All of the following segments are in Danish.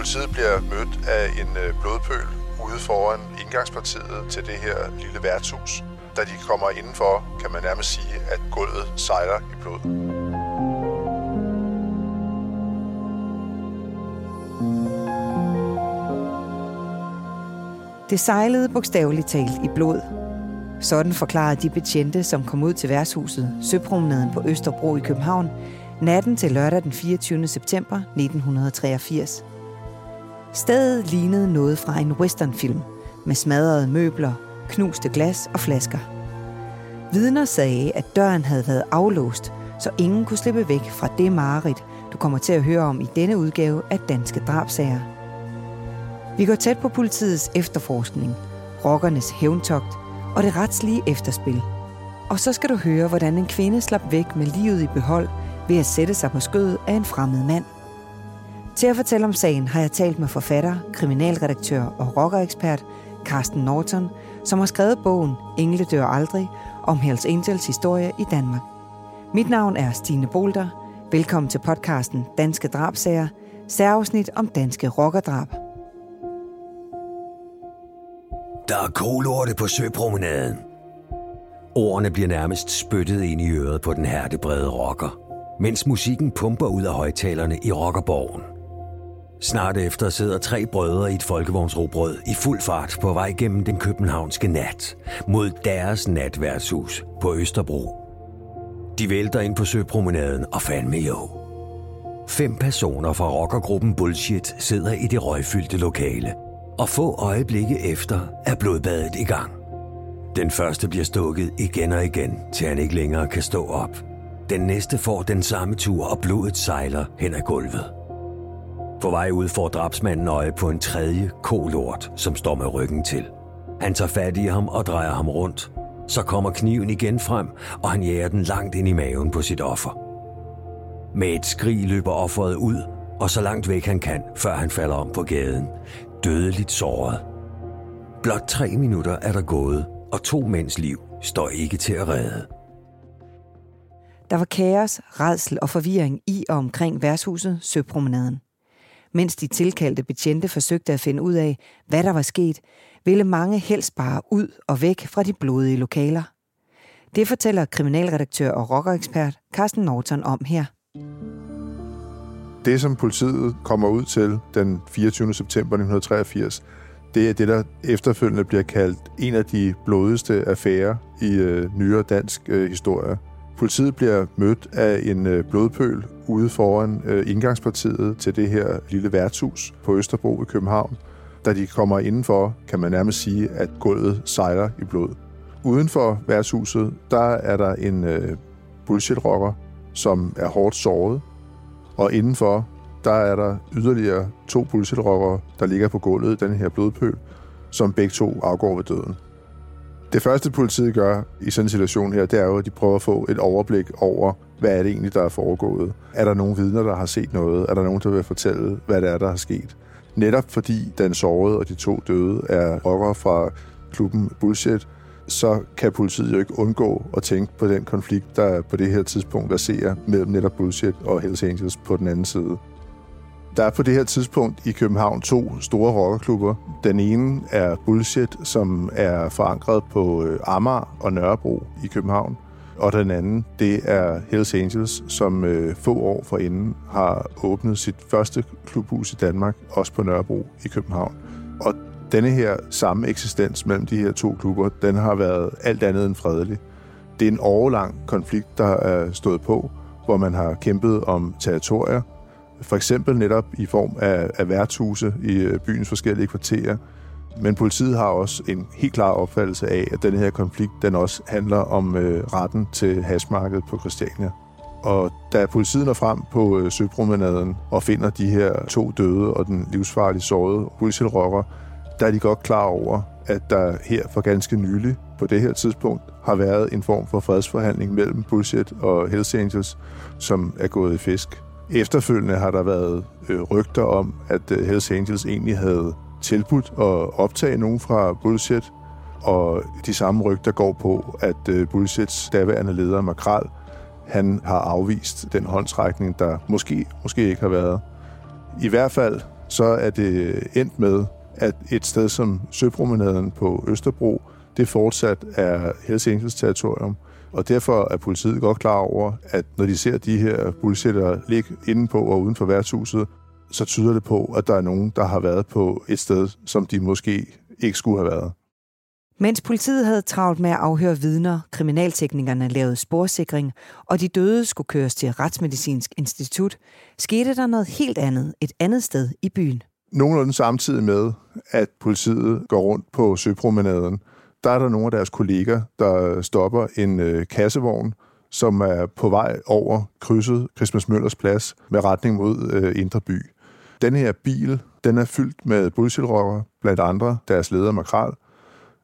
Politiet bliver mødt af en øh, blodpøl ude foran indgangspartiet til det her lille værtshus. Da de kommer indenfor, kan man nærmest sige, at gulvet sejler i blod. Det sejlede bogstaveligt talt i blod. Sådan forklarede de betjente, som kom ud til værtshuset Søpromenaden på Østerbro i København, natten til lørdag den 24. september 1983. Stedet lignede noget fra en westernfilm med smadrede møbler, knuste glas og flasker. Vidner sagde, at døren havde været aflåst, så ingen kunne slippe væk fra det mareridt, du kommer til at høre om i denne udgave af Danske Drabsager. Vi går tæt på politiets efterforskning, rockernes hævntogt og det retslige efterspil. Og så skal du høre, hvordan en kvinde slap væk med livet i behold ved at sætte sig på skødet af en fremmed mand. Til at fortælle om sagen har jeg talt med forfatter, kriminalredaktør og rockerekspert Carsten Norton, som har skrevet bogen Engle dør aldrig om Hells Angels historie i Danmark. Mit navn er Stine Bolter. Velkommen til podcasten Danske Drabsager, særafsnit om danske rockerdrab. Der er kolorte på søpromenaden. Ordene bliver nærmest spyttet ind i øret på den hertebrede rocker, mens musikken pumper ud af højtalerne i rockerborgen. Snart efter sidder tre brødre i et folkevognsrobrød i fuld fart på vej gennem den københavnske nat mod deres natværtshus på Østerbro. De vælter ind på søpromenaden og fandme jo. Fem personer fra rockergruppen Bullshit sidder i det røgfyldte lokale, og få øjeblikke efter er blodbadet i gang. Den første bliver stukket igen og igen, til han ikke længere kan stå op. Den næste får den samme tur, og blodet sejler hen ad gulvet. På vej ud får drabsmanden øje på en tredje kolort, som står med ryggen til. Han tager fat i ham og drejer ham rundt. Så kommer kniven igen frem, og han jager den langt ind i maven på sit offer. Med et skrig løber offeret ud, og så langt væk han kan, før han falder om på gaden. Dødeligt såret. Blot tre minutter er der gået, og to mænds liv står ikke til at redde. Der var kaos, redsel og forvirring i og omkring værtshuset Søpromenaden. Mens de tilkaldte betjente forsøgte at finde ud af, hvad der var sket, ville mange helst bare ud og væk fra de blodige lokaler. Det fortæller kriminalredaktør og rockerekspert Carsten Norton om her. Det, som politiet kommer ud til den 24. september 1983, det er det, der efterfølgende bliver kaldt en af de blodigste affærer i øh, nyere dansk øh, historie. Politiet bliver mødt af en øh, blodpøl ude foran øh, indgangspartiet til det her lille værtshus på Østerbro i København. Da de kommer indenfor, kan man nærmest sige, at gulvet sejler i blod. Uden for værtshuset, der er der en øh, bullshit-rocker, som er hårdt såret. Og indenfor, der er der yderligere to bullshit der ligger på gulvet i den her blodpøl, som begge to afgår ved døden. Det første politiet gør i sådan en situation her, det er jo, at de prøver at få et overblik over, hvad er det egentlig, der er foregået. Er der nogen vidner, der har set noget? Er der nogen, der vil fortælle, hvad det er, der er sket? Netop fordi den sårede og de to døde er rockere fra klubben Bullshit, så kan politiet jo ikke undgå at tænke på den konflikt, der på det her tidspunkt verserer mellem netop Bullshit og Hells Angels på den anden side. Der er på det her tidspunkt i København to store rockerklubber. Den ene er Bullshit, som er forankret på øh, Amager og Nørrebro i København. Og den anden, det er Hells Angels, som øh, få år forinden har åbnet sit første klubhus i Danmark, også på Nørrebro i København. Og denne her samme eksistens mellem de her to klubber, den har været alt andet end fredelig. Det er en årlang konflikt, der er stået på, hvor man har kæmpet om territorier, for eksempel netop i form af, af værtshuse i øh, byens forskellige kvarterer. Men politiet har også en helt klar opfattelse af, at den her konflikt den også handler om øh, retten til hasmarkedet på Christiania. Og da politiet når frem på øh, søpromenaden og finder de her to døde og den livsfarlige sårede politirocker, der er de godt klar over, at der her for ganske nylig på det her tidspunkt har været en form for fredsforhandling mellem Bullshit og Hells Angels, som er gået i fisk. Efterfølgende har der været øh, rygter om, at øh, Hells Angels egentlig havde tilbudt at optage nogen fra Bullshit, og de samme rygter går på, at øh, Bullshits daværende leder, Makral, han har afvist den håndtrækning, der måske, måske ikke har været. I hvert fald, så er det øh, endt med, at et sted som Søpromenaden på Østerbro, det fortsat er Hells Angels territorium. Og derfor er politiet godt klar over, at når de ser de her bullshitter ligge inde på og uden for værtshuset, så tyder det på, at der er nogen, der har været på et sted, som de måske ikke skulle have været. Mens politiet havde travlt med at afhøre vidner, kriminalteknikerne lavede sporsikring, og de døde skulle køres til Retsmedicinsk Institut, skete der noget helt andet et andet sted i byen. Nogenlunde samtidig med, at politiet går rundt på Søpromenaden, der er der nogle af deres kolleger, der stopper en øh, kassevogn, som er på vej over krydset Christmas Møllers plads med retning mod øh, Indre By. Den her bil, den er fyldt med bullshit blandt andre deres leder Makral,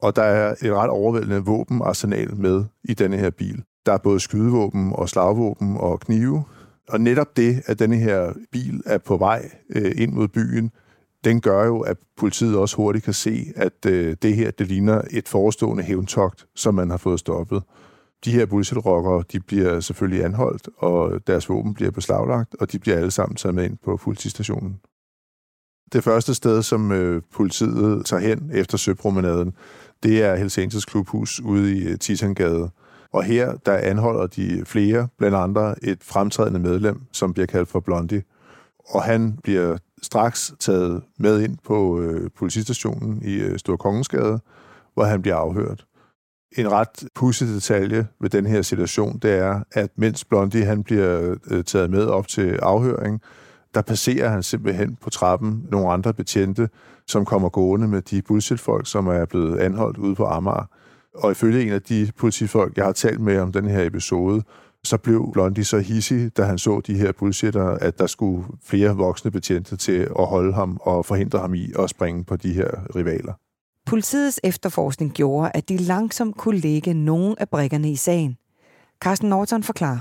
og der er et ret overvældende våbenarsenal med i denne her bil. Der er både skydevåben og slagvåben og knive. Og netop det, at denne her bil er på vej øh, ind mod byen, den gør jo, at politiet også hurtigt kan se, at øh, det her, det ligner et forestående hævntogt, som man har fået stoppet. De her bullshit de bliver selvfølgelig anholdt, og deres våben bliver beslaglagt, og de bliver alle sammen taget med ind på politistationen. Det første sted, som øh, politiet tager hen efter søpromenaden, det er Hells Angels Klubhus ude i øh, Titangade. Og her, der anholder de flere, blandt andre et fremtrædende medlem, som bliver kaldt for Blondie. Og han bliver straks taget med ind på øh, politistationen i øh, Stor Kongensgade, hvor han bliver afhørt. En ret pudsig detalje ved den her situation, det er, at mens Blondie han bliver øh, taget med op til afhøring, der passerer han simpelthen på trappen nogle andre betjente, som kommer gående med de bullshit-folk, som er blevet anholdt ude på Amager. Og ifølge en af de politifolk, jeg har talt med om den her episode, så blev Blondie så hissig, da han så de her bullshitter, at der skulle flere voksne betjente til at holde ham og forhindre ham i at springe på de her rivaler. Politiets efterforskning gjorde, at de langsomt kunne lægge nogle af brikkerne i sagen. Carsten Norton forklarer.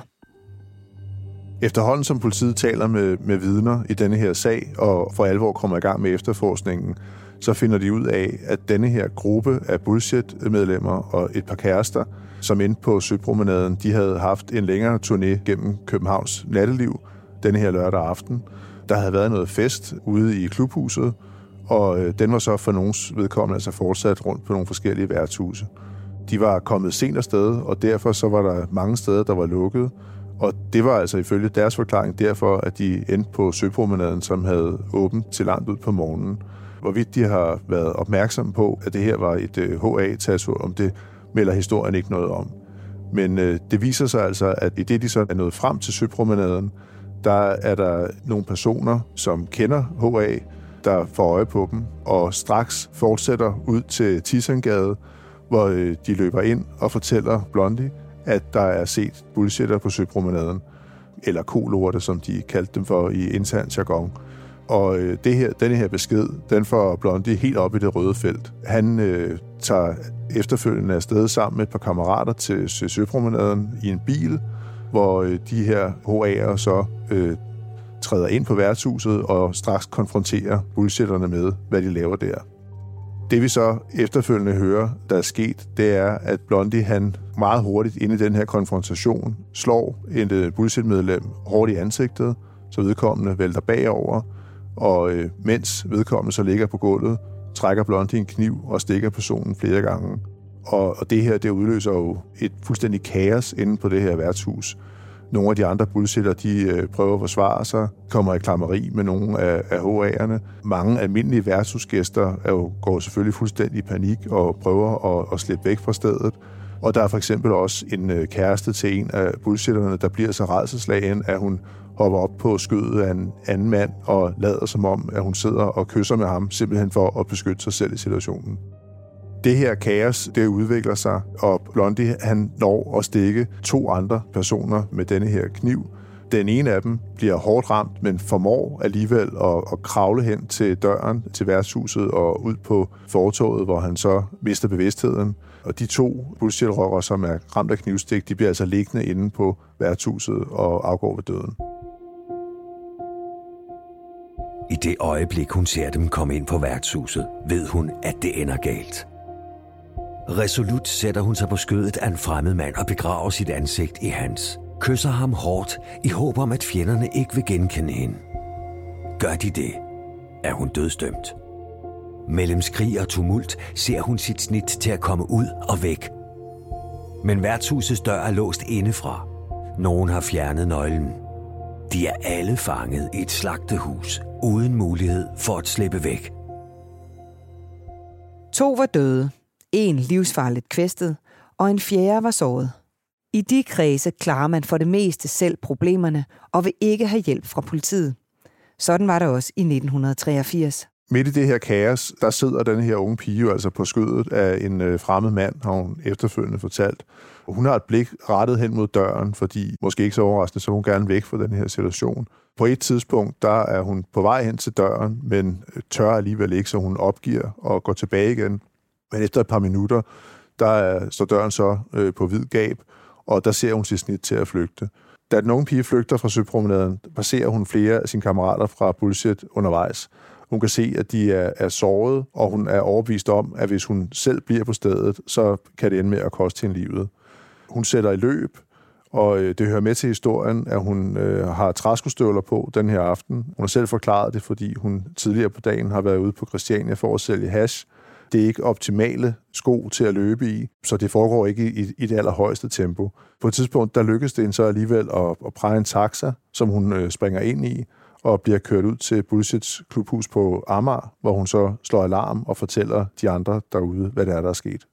Efterhånden som politiet taler med, med vidner i denne her sag, og for alvor kommer i gang med efterforskningen, så finder de ud af, at denne her gruppe af bullshit-medlemmer og et par kærester, som endte på Søpromenaden, de havde haft en længere turné gennem Københavns natteliv denne her lørdag aften. Der havde været noget fest ude i klubhuset, og øh, den var så for nogens vedkommende altså fortsat rundt på nogle forskellige værtshuse. De var kommet sent afsted, og derfor så var der mange steder, der var lukket, og det var altså ifølge deres forklaring derfor, at de endte på søpromenaden, som havde åbent til langt ud på morgenen. Hvorvidt de har været opmærksomme på, at det her var et øh, HA-tattoo, om det melder historien ikke noget om. Men øh, det viser sig altså, at i det, de så er nået frem til søpromenaden, der er der nogle personer, som kender HA, der får øje på dem, og straks fortsætter ud til Tissangade, hvor øh, de løber ind og fortæller Blondie, at der er set bullshitter på søpromenaden, eller kolorte, som de kaldte dem for i intern jargon. Og øh, det her, denne her besked, den får Blondie helt op i det røde felt. Han øh, tager efterfølgende afsted sammen med et par kammerater til søpromenaden i en bil, hvor øh, de her HA'er så øh, træder ind på værtshuset og straks konfronterer bullshitterne med, hvad de laver der. Det vi så efterfølgende hører, der er sket, det er, at Blondie han meget hurtigt ind i den her konfrontation slår et øh, bullshit-medlem hårdt i ansigtet, så vedkommende vælter bagover, og øh, mens vedkommende så ligger på gulvet, trækker Blondie en kniv og stikker personen flere gange. Og, og det her, det udløser jo et fuldstændig kaos inde på det her værtshus. Nogle af de andre bullshitter, de øh, prøver at forsvare sig, kommer i klammeri med nogle af, af HA'erne. Mange almindelige værtshusgæster er jo, går selvfølgelig fuldstændig i panik og prøver at, at slippe væk fra stedet. Og der er for eksempel også en øh, kæreste til en af bullshitterne, der bliver så redselslagen, at hun hopper op på skødet af en anden mand og lader som om, at hun sidder og kysser med ham, simpelthen for at beskytte sig selv i situationen. Det her kaos, det udvikler sig, og Blondie, han når at stikke to andre personer med denne her kniv. Den ene af dem bliver hårdt ramt, men formår alligevel at, at kravle hen til døren til værtshuset og ud på fortoget, hvor han så mister bevidstheden. Og de to bullshit som er ramt af knivstik, de bliver altså liggende inde på værtshuset og afgår ved døden. Det øjeblik, hun ser dem komme ind på værtshuset, ved hun, at det ender galt. Resolut sætter hun sig på skødet af en fremmed mand og begraver sit ansigt i hans. Kysser ham hårdt i håb om, at fjenderne ikke vil genkende hende. Gør de det, er hun dødstømt. Mellem skrig og tumult ser hun sit snit til at komme ud og væk. Men værtshusets dør er låst indefra. Nogen har fjernet nøglen. De er alle fanget i et slagtehus, uden mulighed for at slippe væk. To var døde, en livsfarligt kvæstet, og en fjerde var såret. I de kredse klarer man for det meste selv problemerne og vil ikke have hjælp fra politiet. Sådan var det også i 1983. Midt i det her kaos, der sidder den her unge pige jo altså på skødet af en øh, fremmed mand, har hun efterfølgende fortalt. Og hun har et blik rettet hen mod døren, fordi, måske ikke så overraskende, så hun gerne væk fra den her situation. På et tidspunkt, der er hun på vej hen til døren, men øh, tør alligevel ikke, så hun opgiver og går tilbage igen. Men efter et par minutter, der øh, står døren så øh, på hvid gab, og der ser hun sit snit til at flygte. Da den unge pige flygter fra søpromenaden, passerer hun flere af sine kammerater fra Bullshit undervejs. Hun kan se, at de er, er såret, og hun er overbevist om, at hvis hun selv bliver på stedet, så kan det ende med at koste hende livet. Hun sætter i løb, og øh, det hører med til historien, at hun øh, har træskostøvler på den her aften. Hun har selv forklaret det, fordi hun tidligere på dagen har været ude på Christiania for at sælge hash. Det er ikke optimale sko til at løbe i, så det foregår ikke i, i det allerhøjeste tempo. På et tidspunkt, der lykkes det hende så alligevel at, at præge en taxa, som hun øh, springer ind i, og bliver kørt ud til Bullshits klubhus på Amager, hvor hun så slår alarm og fortæller de andre derude, hvad det er, der er sket.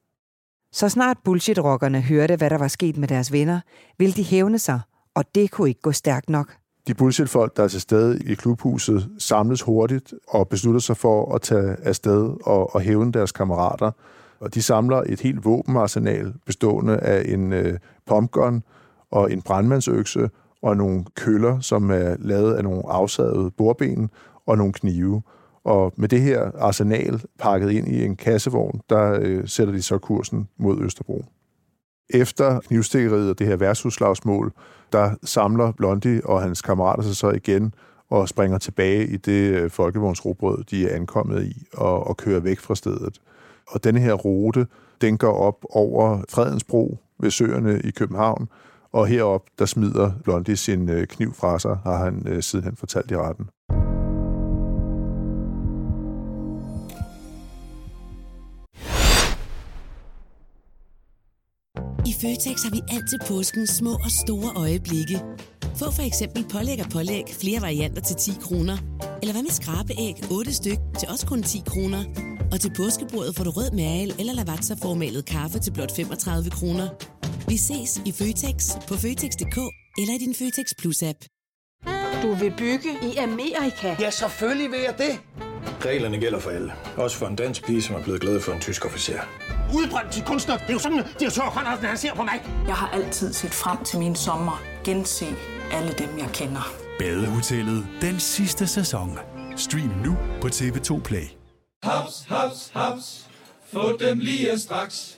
Så snart bullshit-rockerne hørte, hvad der var sket med deres venner, ville de hævne sig, og det kunne ikke gå stærkt nok. De bullshit-folk, der er til stede i klubhuset, samles hurtigt og beslutter sig for at tage afsted og, og hævne deres kammerater. Og de samler et helt våbenarsenal bestående af en øh, pumpgun og en brandmandsøkse og nogle køller, som er lavet af nogle afsavede bordben og nogle knive. Og med det her arsenal pakket ind i en kassevogn, der øh, sætter de så kursen mod Østerbro. Efter knivstikkeriet og det her værtshusslagsmål, der samler Blondie og hans kammerater sig så igen og springer tilbage i det øh, folkevognsrobrød, de er ankommet i, og, og kører væk fra stedet. Og denne her rute, den går op over Fredensbro ved søerne i København, og herop, der smider Blondie sin øh, kniv fra sig, har han øh, sidenhen fortalt i retten. I Føtex har vi altid påsken små og store øjeblikke. Få for eksempel pålæg og pålæg flere varianter til 10 kroner. Eller hvad med skrabeæg 8 styk til også kun 10 kroner. Og til påskebordet får du rød mal eller lavatserformalet kaffe til blot 35 kroner. Vi ses i Føtex på Føtex.dk eller i din Føtex Plus-app. Du vil bygge i Amerika? Ja, selvfølgelig vil jeg det. Reglerne gælder for alle. Også for en dansk pige, som er blevet glad for en tysk officer. Udbrændt til kunstner. Det er jo sådan, at de har Conradsen, han ser på mig. Jeg har altid set frem til min sommer. Gense alle dem, jeg kender. Badehotellet den sidste sæson. Stream nu på TV2 Play. Haps, haps, haps. Få dem lige straks.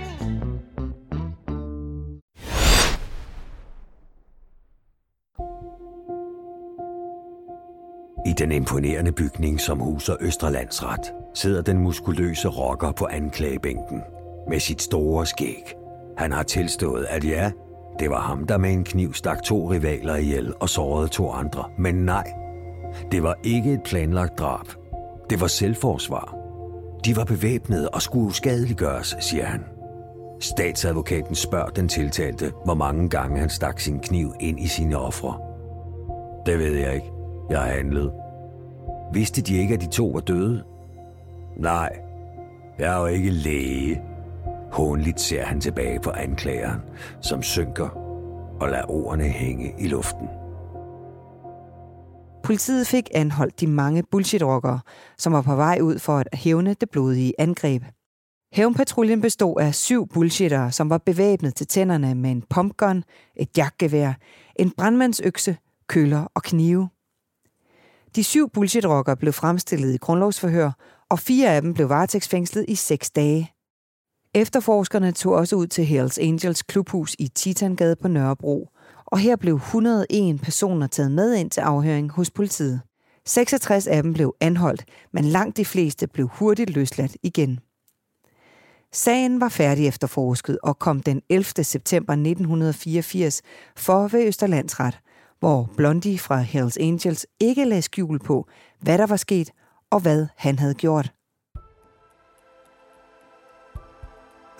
Den imponerende bygning, som huser Østrelandsret, sidder den muskuløse rocker på anklagebænken med sit store skæg. Han har tilstået, at ja, det var ham, der med en kniv stak to rivaler ihjel og sårede to andre. Men nej, det var ikke et planlagt drab. Det var selvforsvar. De var bevæbnede og skulle uskadeliggøres, siger han. Statsadvokaten spørger den tiltalte, hvor mange gange han stak sin kniv ind i sine ofre. Det ved jeg ikke. Jeg handlede. Vidste de ikke, at de to var døde? Nej, jeg er jo ikke læge. Hånligt ser han tilbage på anklageren, som synker og lader ordene hænge i luften. Politiet fik anholdt de mange bullshit som var på vej ud for at hævne det blodige angreb. Hævnpatruljen bestod af syv bullshittere, som var bevæbnet til tænderne med en pumpgun, et jagtgevær, en brandmandsøkse, køller og knive. De syv bullshit blev fremstillet i grundlovsforhør, og fire af dem blev varetægtsfængslet i seks dage. Efterforskerne tog også ud til Hells Angels klubhus i Titangade på Nørrebro, og her blev 101 personer taget med ind til afhøring hos politiet. 66 af dem blev anholdt, men langt de fleste blev hurtigt løsladt igen. Sagen var færdig efterforsket og kom den 11. september 1984 for ved Østerlandsret, hvor Blondie fra Hells Angels ikke lagde skjul på, hvad der var sket og hvad han havde gjort.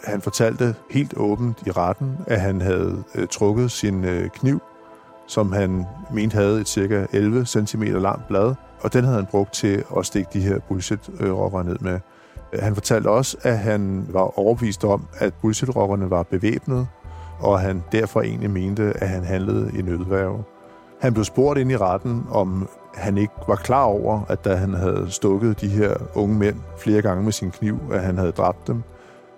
Han fortalte helt åbent i retten, at han havde øh, trukket sin øh, kniv, som han mente havde et cirka 11 cm langt blad, og den havde han brugt til at stikke de her bullshit-rockere ned med. Han fortalte også, at han var overbevist om, at bullshit var bevæbnet, og han derfor egentlig mente, at han handlede i nødværve. Han blev spurgt ind i retten, om han ikke var klar over, at da han havde stukket de her unge mænd flere gange med sin kniv, at han havde dræbt dem.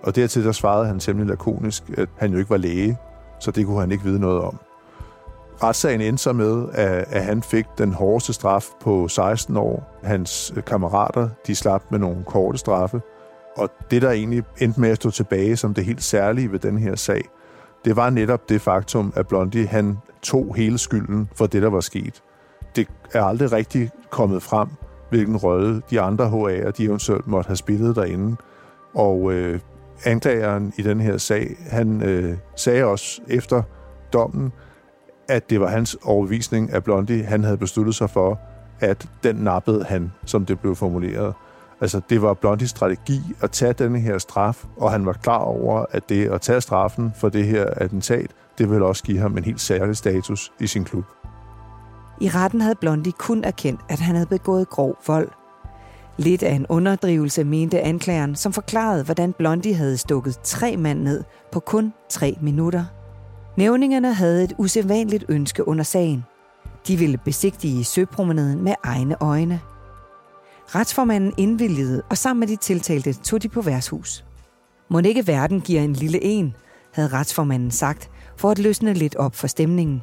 Og dertil der svarede han temmelig lakonisk, at han jo ikke var læge, så det kunne han ikke vide noget om. Retssagen endte så med, at, han fik den hårdeste straf på 16 år. Hans øh, kammerater, de slap med nogle korte straffe. Og det, der egentlig endte med at stå tilbage som det helt særlige ved den her sag, det var netop det faktum, at Blondie han tog hele skylden for det, der var sket. Det er aldrig rigtig kommet frem, hvilken rolle de andre HA'er, de eventuelt måtte have spillet derinde. Og øh, anklageren i den her sag, han øh, sagde også efter dommen, at det var hans overbevisning, at Blondie han havde besluttet sig for, at den nappede han, som det blev formuleret. Altså, det var Blondies strategi at tage denne her straf, og han var klar over, at det at tage straffen for det her attentat, det ville også give ham en helt særlig status i sin klub. I retten havde Blondie kun erkendt, at han havde begået grov vold. Lidt af en underdrivelse mente anklageren, som forklarede, hvordan Blondie havde stukket tre mand ned på kun tre minutter. Nævningerne havde et usædvanligt ønske under sagen. De ville besigtige søpromenaden med egne øjne. Retsformanden indvilligede, og sammen med de tiltalte tog de på værtshus. Må ikke verden giver en lille en, havde retsformanden sagt, for at løsne lidt op for stemningen.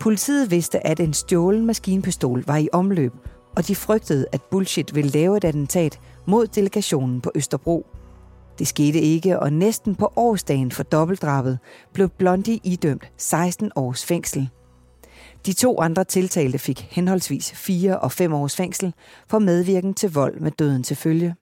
Politiet vidste, at en stjålen maskinpistol var i omløb, og de frygtede, at Bullshit ville lave et attentat mod delegationen på Østerbro. Det skete ikke, og næsten på årsdagen for dobbeltdrabet blev Blondie idømt 16 års fængsel. De to andre tiltalte fik henholdsvis 4 og 5 års fængsel for medvirken til vold med døden til følge.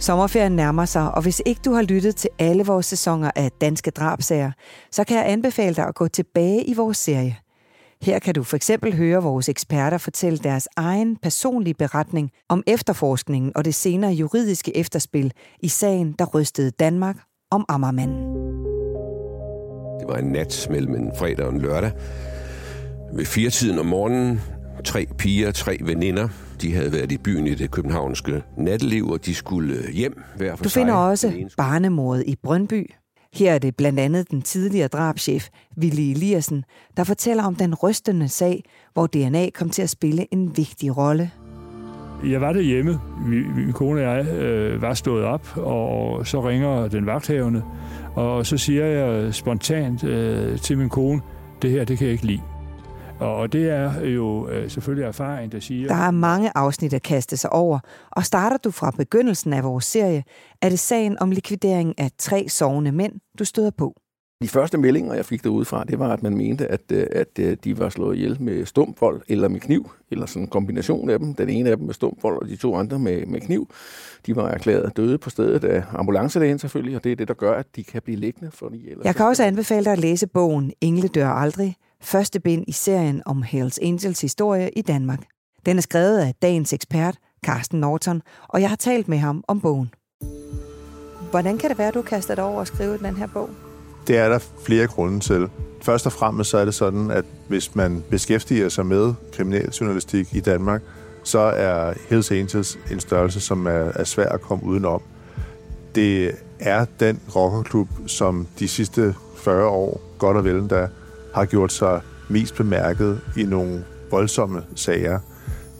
Sommerferien nærmer sig, og hvis ikke du har lyttet til alle vores sæsoner af Danske Drabsager, så kan jeg anbefale dig at gå tilbage i vores serie. Her kan du for eksempel høre vores eksperter fortælle deres egen personlige beretning om efterforskningen og det senere juridiske efterspil i sagen, der rystede Danmark om Ammermanden. Det var en nat mellem en fredag og en lørdag. Ved fire tiden om morgenen, tre piger, tre veninder, de havde været i byen i det københavnske natteliv, og de skulle hjem hver for Du sig. finder også barnemordet i Brøndby. Her er det blandt andet den tidligere drabschef, Willy Eliassen, der fortæller om den rystende sag, hvor DNA kom til at spille en vigtig rolle. Jeg var derhjemme. Min, min kone og jeg øh, var stået op, og så ringer den vagthavende, og så siger jeg spontant øh, til min kone, det her, det kan jeg ikke lide. Og det er jo øh, selvfølgelig erfaring, der siger... Der er mange afsnit at kaste sig over, og starter du fra begyndelsen af vores serie, er det sagen om likvidering af tre sovende mænd, du støder på. De første meldinger, jeg fik derudefra, det var, at man mente, at, øh, at øh, de var slået ihjel med stumvold eller med kniv, eller sådan en kombination af dem. Den ene af dem med stumvold, og de to andre med, med kniv. De var erklæret døde på stedet af ambulancelægen selvfølgelig, og det er det, der gør, at de kan blive liggende. Fordi ellers Jeg kan også anbefale dig at læse bogen Engle dør aldrig, første bind i serien om Hells Angels historie i Danmark. Den er skrevet af dagens ekspert, Carsten Norton, og jeg har talt med ham om bogen. Hvordan kan det være, at du kaster dig over at skrive den her bog? Det er der flere grunde til. Først og fremmest så er det sådan, at hvis man beskæftiger sig med kriminaljournalistik i Danmark, så er Hells Angels en størrelse, som er, er svær at komme udenom. Det er den rockerklub, som de sidste 40 år, godt og vel endda, har gjort sig mest bemærket i nogle voldsomme sager.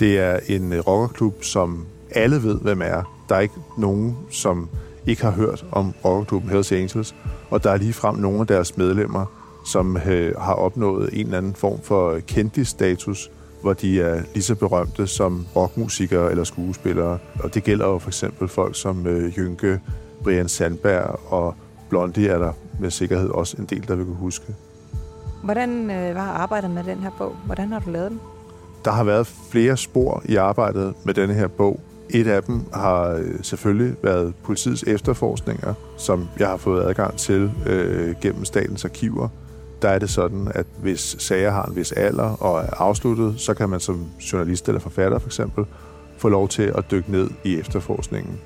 Det er en øh, rockerklub, som alle ved, hvem er. Der er ikke nogen, som ikke har hørt om rockerklubben Hells Angels, og der er ligefrem nogle af deres medlemmer, som øh, har opnået en eller anden form for kendis-status, hvor de er lige så berømte som rockmusikere eller skuespillere. Og det gælder jo for eksempel folk som øh, Jynke, Brian Sandberg og Blondie er der med sikkerhed også en del, der vil kunne huske. Hvordan øh, var arbejdet med den her bog? Hvordan har du lavet den? Der har været flere spor i arbejdet med denne her bog. Et af dem har øh, selvfølgelig været politiets efterforskninger, som jeg har fået adgang til øh, gennem statens arkiver. Der er det sådan, at hvis sager har en vis alder og er afsluttet, så kan man som journalist eller forfatter for eksempel få lov til at dykke ned i efterforskningen.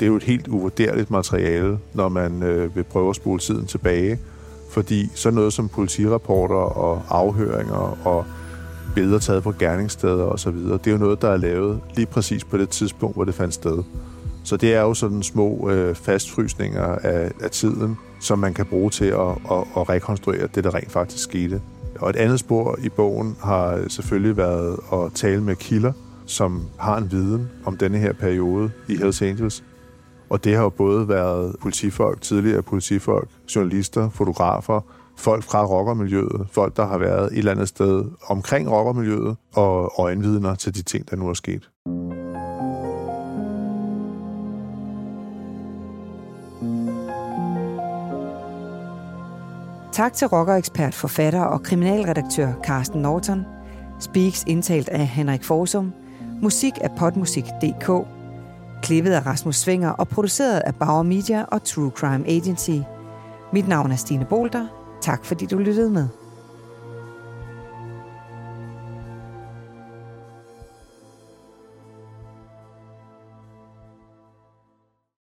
Det er jo et helt uvurderligt materiale, når man øh, vil prøve at spole tiden tilbage, fordi så noget som politirapporter og afhøringer og billeder taget på gerningssteder osv., det er jo noget, der er lavet lige præcis på det tidspunkt, hvor det fandt sted. Så det er jo sådan små øh, fastfrysninger af, af tiden, som man kan bruge til at, at, at rekonstruere det, der rent faktisk skete. Og et andet spor i bogen har selvfølgelig været at tale med kilder, som har en viden om denne her periode i Hells Angels. Og det har jo både været politifolk, tidligere politifolk, journalister, fotografer, folk fra rockermiljøet, folk, der har været et eller andet sted omkring rockermiljøet, og øjenvidner til de ting, der nu er sket. Tak til rockerekspert, forfatter og kriminalredaktør Carsten Norton. Speaks indtalt af Henrik Forsum. Musik af potmusik.dk. Klippet af Rasmus Svinger og produceret af Bauer Media og True Crime Agency. Mit navn er Stine Bolter. Tak fordi du lyttede med.